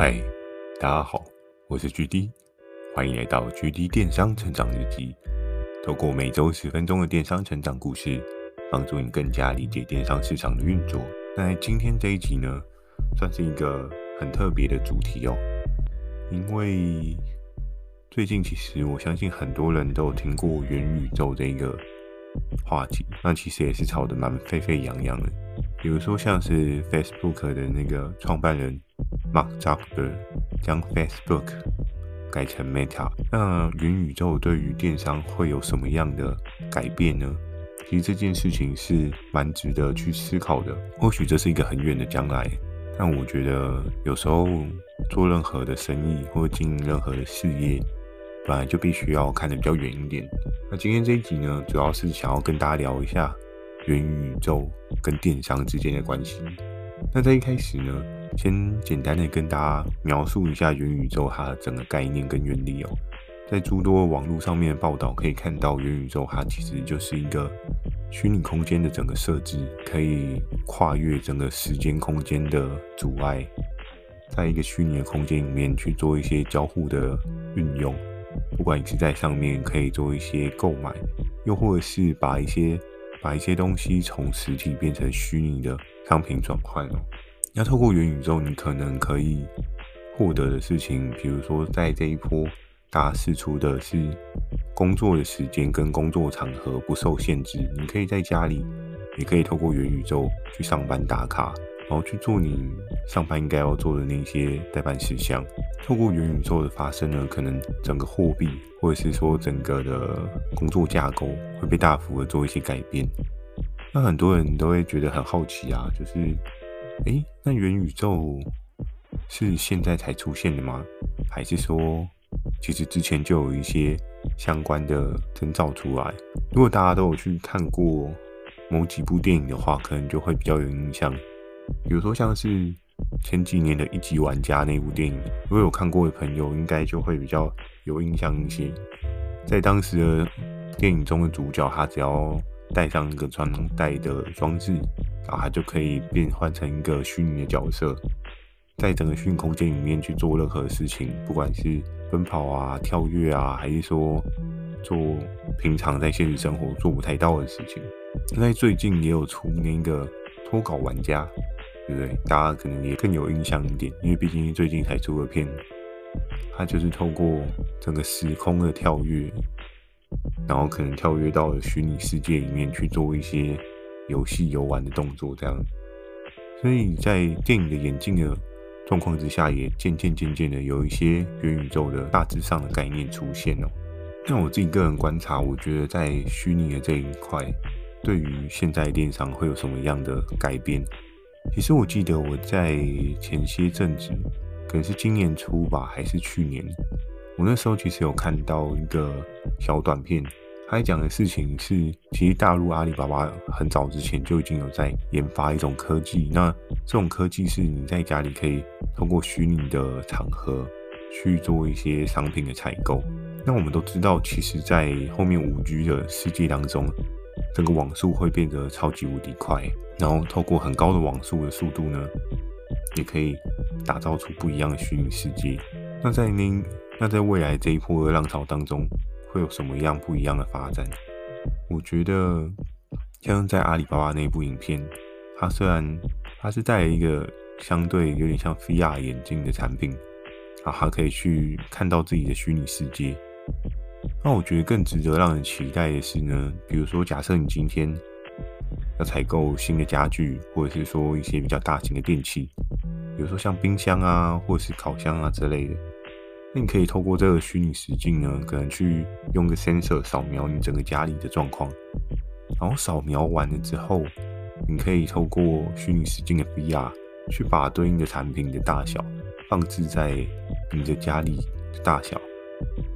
嗨，大家好，我是 GD，欢迎来到 GD 电商成长日记。透过每周十分钟的电商成长故事，帮助你更加理解电商市场的运作。那今天这一集呢，算是一个很特别的主题哦，因为最近其实我相信很多人都有听过元宇宙这个话题，那其实也是炒得蛮沸沸扬扬的。比如说像是 Facebook 的那个创办人。Mark Zuckerberg 将 Facebook 改成 Meta，那元宇宙对于电商会有什么样的改变呢？其实这件事情是蛮值得去思考的。或许这是一个很远的将来，但我觉得有时候做任何的生意或经营任何的事业，本来就必须要看得比较远一点。那今天这一集呢，主要是想要跟大家聊一下元宇宙跟电商之间的关系。那在一开始呢，先简单的跟大家描述一下元宇宙它的整个概念跟原理哦。在诸多网络上面的报道可以看到，元宇宙它其实就是一个虚拟空间的整个设置，可以跨越整个时间空间的阻碍，在一个虚拟的空间里面去做一些交互的运用。不管你是在上面可以做一些购买，又或者是把一些把一些东西从实体变成虚拟的商品转换哦。那透过元宇宙，你可能可以获得的事情，比如说在这一波大试出的是工作的时间跟工作场合不受限制，你可以在家里，也可以透过元宇宙去上班打卡，然后去做你上班应该要做的那些待办事项。透过元宇宙的发生呢，可能整个货币或者是说整个的工作架构会被大幅的做一些改变。那很多人都会觉得很好奇啊，就是。诶，那元宇宙是现在才出现的吗？还是说，其实之前就有一些相关的征兆出来？如果大家都有去看过某几部电影的话，可能就会比较有印象。比如说像是前几年的一级玩家那部电影，如果有看过的朋友，应该就会比较有印象一些。在当时的电影中的主角，他只要戴上一个穿戴的装置。然后它就可以变换成一个虚拟的角色，在整个虚拟空间里面去做任何事情，不管是奔跑啊、跳跃啊，还是说做平常在现实生活做不太到的事情。那最近也有出那个脱稿玩家，对不对？大家可能也更有印象一点，因为毕竟最近才出了片，它就是透过整个时空的跳跃，然后可能跳跃到了虚拟世界里面去做一些。游戏游玩的动作这样，所以在电影的演进的状况之下，也渐渐渐渐的有一些元宇宙的大致上的概念出现哦。那我自己个人观察，我觉得在虚拟的这一块，对于现在电商会有什么样的改变？其实我记得我在前些阵子，可能是今年初吧，还是去年，我那时候其实有看到一个小短片。他讲的事情是，其实大陆阿里巴巴很早之前就已经有在研发一种科技。那这种科技是你在家里可以通过虚拟的场合去做一些商品的采购。那我们都知道，其实，在后面五 G 的世界当中，整个网速会变得超级无敌快。然后透过很高的网速的速度呢，也可以打造出不一样的虚拟世界。那在那那在未来这一波的浪潮当中，会有什么样不一样的发展？我觉得，像在阿里巴巴那部影片，它虽然它是带一个相对有点像 VR 眼镜的产品，啊，它可以去看到自己的虚拟世界。那我觉得更值得让人期待的是呢，比如说，假设你今天要采购新的家具，或者是说一些比较大型的电器，比如说像冰箱啊，或者是烤箱啊之类的。那你可以透过这个虚拟实境呢，可能去用个 sensor 扫描你整个家里的状况，然后扫描完了之后，你可以透过虚拟实境的 VR 去把对应的产品的大小放置在你的家里的大小，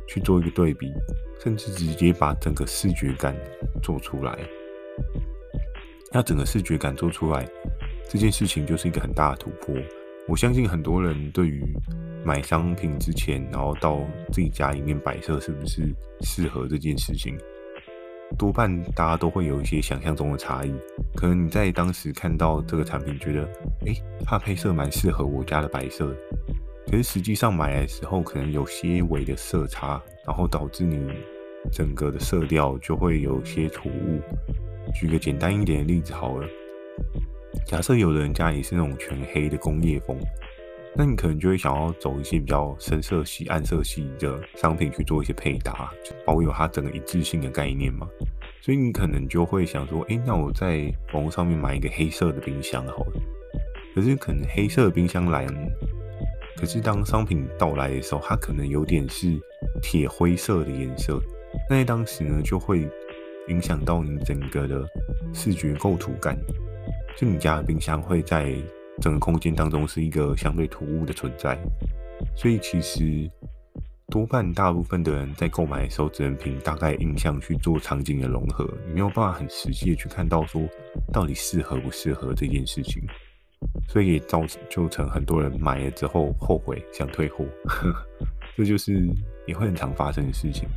去做一个对比，甚至直接把整个视觉感做出来。那整个视觉感做出来，这件事情就是一个很大的突破。我相信很多人对于买商品之前，然后到自己家里面摆设是不是适合这件事情，多半大家都会有一些想象中的差异。可能你在当时看到这个产品，觉得，诶，它配色蛮适合我家的摆设，可是实际上买来的时候，可能有些微的色差，然后导致你整个的色调就会有些突兀。举个简单一点的例子好了，假设有的人家里是那种全黑的工业风，那你可能就会想要走一些比较深色系、暗色系的商品去做一些配搭，就保有它整个一致性的概念嘛。所以你可能就会想说，诶，那我在网络上面买一个黑色的冰箱好了。可是可能黑色冰箱来。可是当商品到来的时候，它可能有点是铁灰色的颜色，那在当时呢，就会影响到你整个的视觉构图感，就你家的冰箱会在整个空间当中是一个相对突兀的存在。所以其实多半大部分的人在购买的时候，只能凭大概印象去做场景的融合，你没有办法很实际的去看到说到底适合不适合这件事情。所以也造就成很多人买了之后后悔想退货，这就是也会很常发生的事情。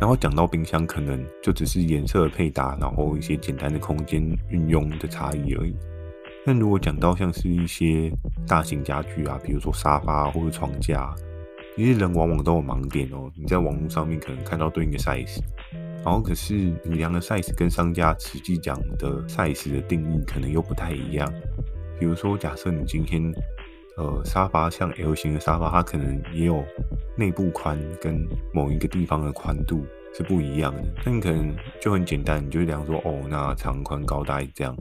然后讲到冰箱，可能就只是颜色的配搭，然后一些简单的空间运用的差异而已。但如果讲到像是一些大型家具啊，比如说沙发或者床架，其实人往往都有盲点哦。你在网络上面可能看到对应的 size，然后可是你量的 size 跟商家实际讲的 size 的定义可能又不太一样。比如说，假设你今天，呃，沙发像 L 型的沙发，它可能也有内部宽跟某一个地方的宽度是不一样的。那你可能就很简单，你就量说，哦，那长宽高大概这样，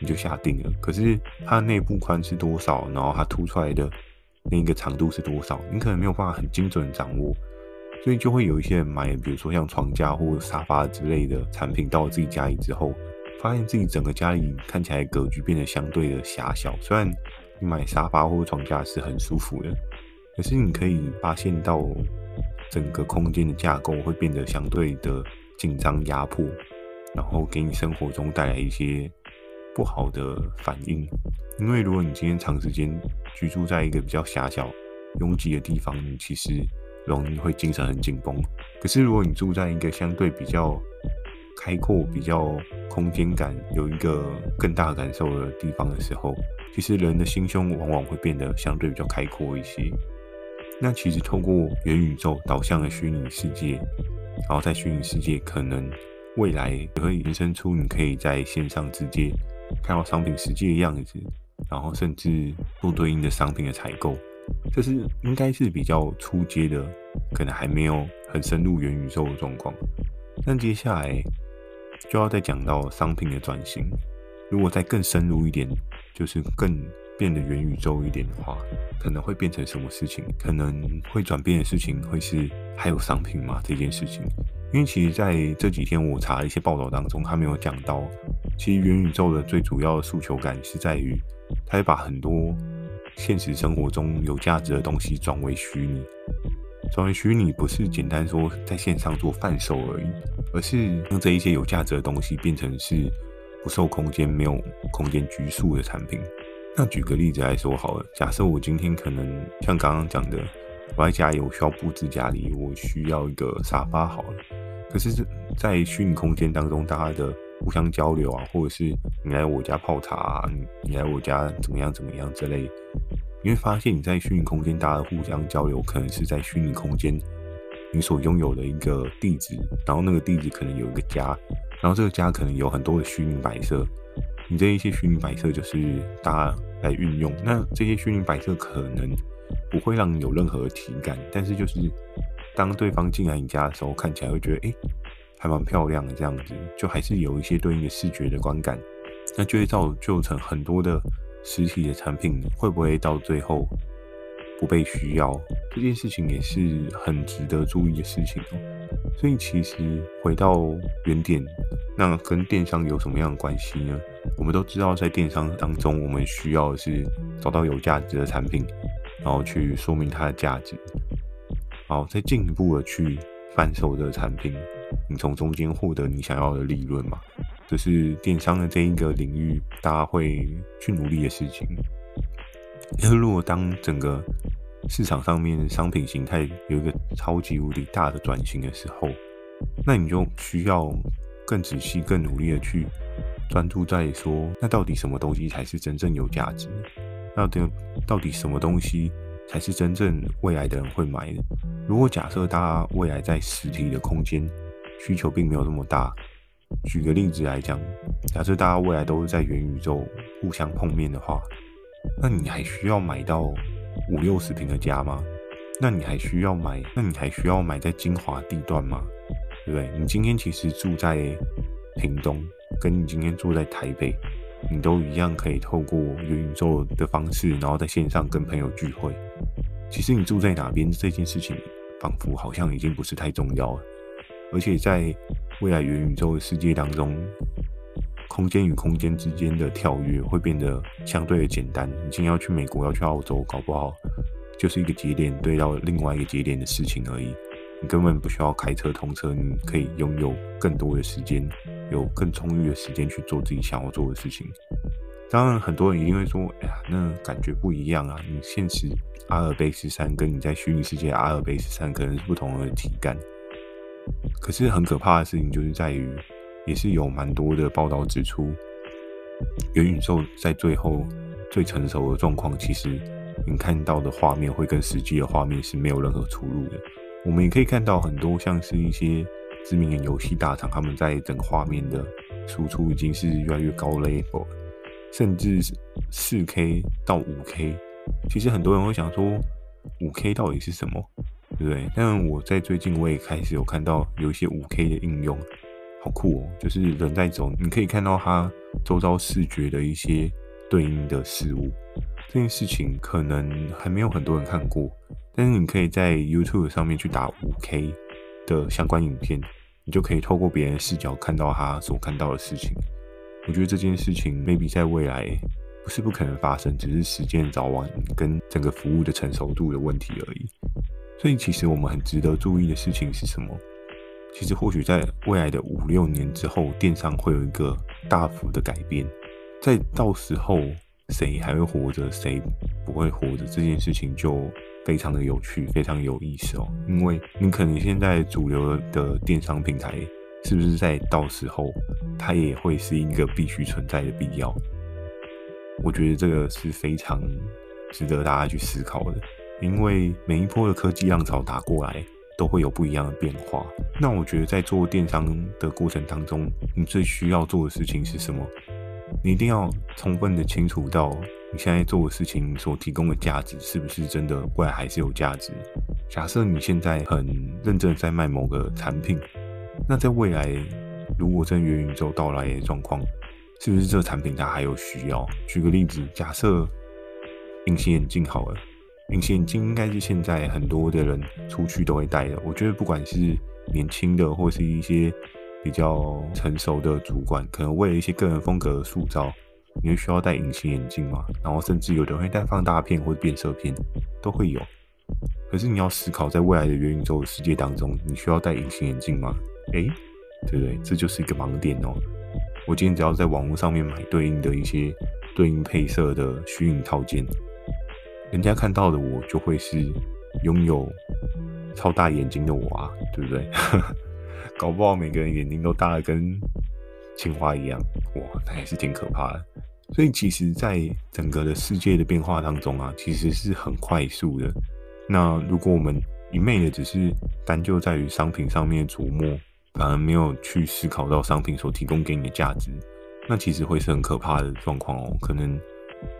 你就下定了。可是它内部宽是多少，然后它凸出来的那个长度是多少，你可能没有办法很精准掌握，所以就会有一些人买，比如说像床架或沙发之类的产品到自己家里之后。发现自己整个家里看起来格局变得相对的狭小。虽然你买沙发或床架是很舒服的，可是你可以发现到整个空间的架构会变得相对的紧张压迫，然后给你生活中带来一些不好的反应。因为如果你今天长时间居住在一个比较狭小、拥挤的地方，你其实容易会精神很紧绷。可是如果你住在一个相对比较开阔、比较空间感有一个更大感受的地方的时候，其实人的心胸往往会变得相对比较开阔一些。那其实透过元宇宙导向的虚拟世界，然后在虚拟世界可能未来也会延伸出你可以在线上直接看到商品实际的样子，然后甚至做对应的商品的采购，这是应该是比较初阶的，可能还没有很深入元宇宙的状况。但接下来。就要再讲到商品的转型，如果再更深入一点，就是更变得元宇宙一点的话，可能会变成什么事情？可能会转变的事情会是还有商品吗？这件事情，因为其实在这几天我查了一些报道当中，他没有讲到，其实元宇宙的最主要的诉求感是在于，他会把很多现实生活中有价值的东西转为虚拟。转为虚拟不是简单说在线上做贩售而已，而是让这一些有价值的东西变成是不受空间、没有空间拘束的产品。那举个例子来说好了，假设我今天可能像刚刚讲的，我在家里我需要布置家里，我需要一个沙发好了。可是，在虚拟空间当中，大家的互相交流啊，或者是你来我家泡茶啊，你来我家怎么样怎么样之类。你会发现，你在虚拟空间，大家互相交流，可能是在虚拟空间你所拥有的一个地址，然后那个地址可能有一个家，然后这个家可能有很多的虚拟摆设，你这一些虚拟摆设就是大家来运用。那这些虚拟摆设可能不会让你有任何体感，但是就是当对方进来你家的时候，看起来会觉得，诶，还蛮漂亮的这样子，就还是有一些对应的视觉的观感，那就会造就成很多的。实体的产品会不会到最后不被需要？这件事情也是很值得注意的事情哦。所以其实回到原点，那跟电商有什么样的关系呢？我们都知道，在电商当中，我们需要的是找到有价值的产品，然后去说明它的价值，然后再进一步的去贩售这个产品，你从中间获得你想要的利润嘛。这是电商的这一个领域，大家会去努力的事情。因为如果当整个市场上面商品形态有一个超级无敌大的转型的时候，那你就需要更仔细、更努力的去专注在说，那到底什么东西才是真正有价值？那到底到底什么东西才是真正未来的人会买的。如果假设大家未来在实体的空间需求并没有那么大，举个例子来讲，假设大家未来都是在元宇宙互相碰面的话，那你还需要买到五六十坪的家吗？那你还需要买？那你还需要买在精华地段吗？对不对？你今天其实住在屏东，跟你今天住在台北，你都一样可以透过元宇宙的方式，然后在线上跟朋友聚会。其实你住在哪边这件事情，仿佛好像已经不是太重要了。而且在未来元宇宙的世界当中，空间与空间之间的跳跃会变得相对的简单。你今天要去美国，要去澳洲，搞不好就是一个节点对到另外一个节点的事情而已。你根本不需要开车通车，你可以拥有更多的时间，有更充裕的时间去做自己想要做的事情。当然，很多人一定会说：“哎呀，那感觉不一样啊！你现实阿尔卑斯山跟你在虚拟世界阿尔卑斯山可能是不同的体感。”可是很可怕的事情就是在于，也是有蛮多的报道指出，元宇宙在最后最成熟的状况，其实你看到的画面会跟实际的画面是没有任何出入的。我们也可以看到很多像是一些知名的游戏大厂，他们在整个画面的输出已经是越来越高 level。甚至四 K 到五 K，其实很多人会想说，五 K 到底是什么，对不对？但我在最近我也开始有看到有一些五 K 的应用，好酷哦！就是人在走，你可以看到它周遭视觉的一些对应的事物。这件事情可能还没有很多人看过，但是你可以在 YouTube 上面去打五 K 的相关影片，你就可以透过别人视角看到他所看到的事情。我觉得这件事情 maybe 在未来不是不可能发生，只是时间早晚跟整个服务的成熟度的问题而已。所以，其实我们很值得注意的事情是什么？其实，或许在未来的五六年之后，电商会有一个大幅的改变。在到时候，谁还会活着，谁不会活着，这件事情就非常的有趣，非常有意思哦。因为你可能现在主流的电商平台。是不是在到时候，它也会是一个必须存在的必要？我觉得这个是非常值得大家去思考的，因为每一波的科技浪潮打过来，都会有不一样的变化。那我觉得在做电商的过程当中，你最需要做的事情是什么？你一定要充分的清楚到你现在做的事情所提供的价值是不是真的未来还是有价值。假设你现在很认真在卖某个产品。那在未来，如果真元宇宙到来的状况，是不是这个产品它还有需要？举个例子，假设隐形眼镜好了，隐形眼镜应该是现在很多的人出去都会戴的。我觉得不管是年轻的，或是一些比较成熟的主管，可能为了一些个人风格的塑造，你会需要戴隐形眼镜嘛？然后甚至有的人会戴放大片或者变色片，都会有。可是你要思考，在未来的元宇宙的世界当中，你需要戴隐形眼镜吗？哎，对不对？这就是一个盲点哦。我今天只要在网络上面买对应的一些对应配色的虚拟套件，人家看到的我就会是拥有超大眼睛的我啊，对不对？搞不好每个人眼睛都大的跟青蛙一样，哇，那也是挺可怕的。所以其实，在整个的世界的变化当中啊，其实是很快速的。那如果我们一昧的只是单就在于商品上面琢磨，反而没有去思考到商品所提供给你的价值，那其实会是很可怕的状况哦。可能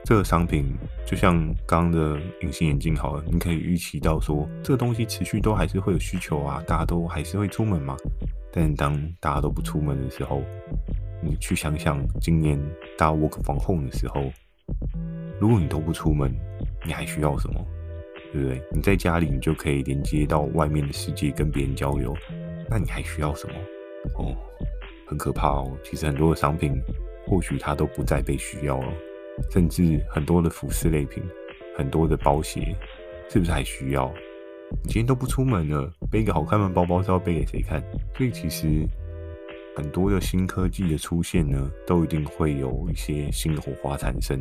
这个商品就像刚刚的隐形眼镜好了，你可以预期到说这个东西持续都还是会有需求啊，大家都还是会出门嘛。但当大家都不出门的时候，你去想想今年大家 work from home 的时候，如果你都不出门，你还需要什么？对不对？你在家里，你就可以连接到外面的世界，跟别人交流。那你还需要什么？哦，很可怕哦。其实很多的商品，或许它都不再被需要了。甚至很多的服饰类品，很多的包鞋，是不是还需要？你今天都不出门了，背一个好看的包包是要背给谁看？所以其实很多的新科技的出现呢，都一定会有一些新的火花产生。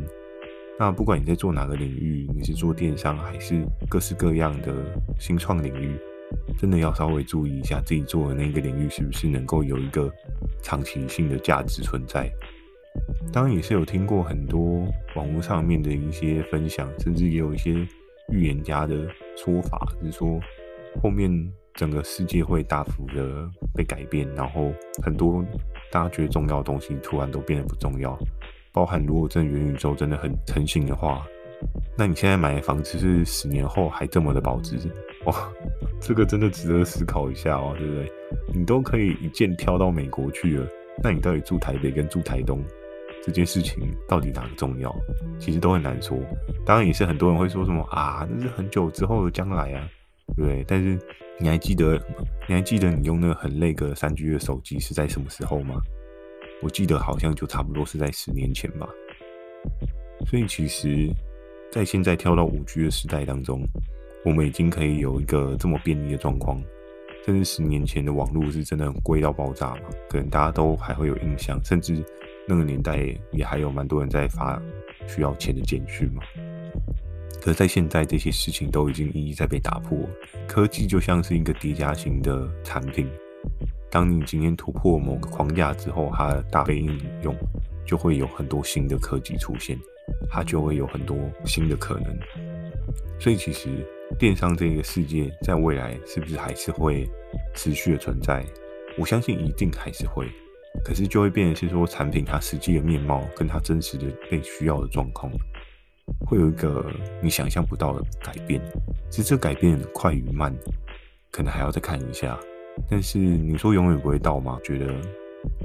那不管你在做哪个领域，你是做电商还是各式各样的新创领域，真的要稍微注意一下自己做的那个领域是不是能够有一个长期性的价值存在。当然也是有听过很多网络上面的一些分享，甚至也有一些预言家的说法，就是说后面整个世界会大幅的被改变，然后很多大家觉得重要的东西突然都变得不重要，包含如果真的元宇宙真的很成型的话，那你现在买的房子是十年后还这么的保值，哇，这个真的值得思考一下哦，对不对？你都可以一键跳到美国去了，那你到底住台北跟住台东？这件事情到底哪个重要？其实都很难说。当然也是很多人会说什么啊，那是很久之后的将来啊，对不对？但是你还记得你还记得你用那个很那个三 G 的手机是在什么时候吗？我记得好像就差不多是在十年前吧。所以其实，在现在跳到五 G 的时代当中，我们已经可以有一个这么便利的状况。甚至十年前的网络是真的很贵到爆炸嘛？可能大家都还会有印象，甚至。那个年代也还有蛮多人在发需要钱的简讯嘛，可是在现在这些事情都已经一一在被打破。科技就像是一个叠加型的产品，当你今天突破某个框架之后，它大被应用，就会有很多新的科技出现，它就会有很多新的可能。所以其实电商这个世界在未来是不是还是会持续的存在？我相信一定还是会。可是就会变成是说，产品它实际的面貌跟它真实的被需要的状况，会有一个你想象不到的改变。其实这改变快与慢，可能还要再看一下。但是你说永远不会到吗？觉得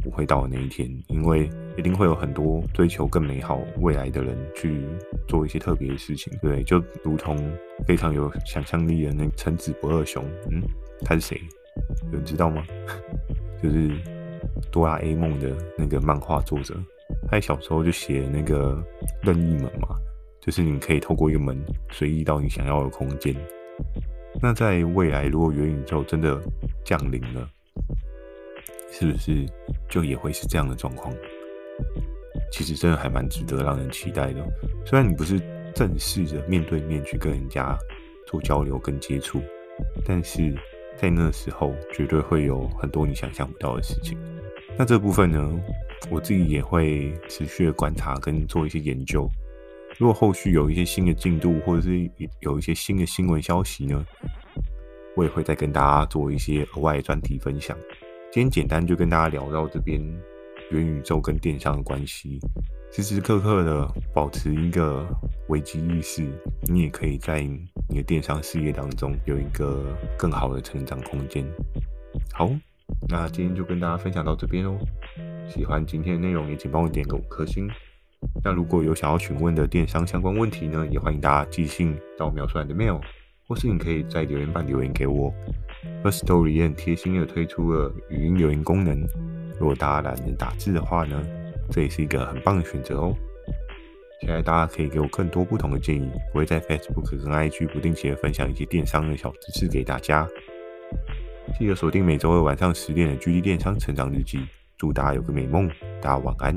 不会到的那一天，因为一定会有很多追求更美好未来的人去做一些特别的事情。对，就如同非常有想象力的那个橙子不二雄，嗯，他是谁？有人知道吗？就是。哆啦 A 梦的那个漫画作者，他小时候就写那个任意门嘛，就是你可以透过一个门随意到你想要的空间。那在未来，如果元宇宙真的降临了，是不是就也会是这样的状况？其实真的还蛮值得让人期待的。虽然你不是正式的面对面去跟人家做交流跟接触，但是。在那时候，绝对会有很多你想象不到的事情。那这部分呢，我自己也会持续的观察跟做一些研究。如果后续有一些新的进度，或者是有一些新的新闻消息呢，我也会再跟大家做一些额外的专题分享。今天简单就跟大家聊到这边，元宇宙跟电商的关系。时时刻刻的保持一个危机意识，你也可以在你的电商事业当中有一个更好的成长空间。好，那今天就跟大家分享到这边哦。喜欢今天的内容，也请帮我点个五颗星。那如果有想要询问的电商相关问题呢，也欢迎大家寄信到描述栏的 mail，或是你可以在留言板留言给我。Firstory 也很贴心的推出了语音留言功能，如果大家懒得打字的话呢，这也是一个很棒的选择哦！期待大家可以给我更多不同的建议，我会在 Facebook 跟 IG 不定期的分享一些电商的小知识给大家。记得锁定每周二晚上十点的《巨力电商成长日记》，祝大家有个美梦，大家晚安。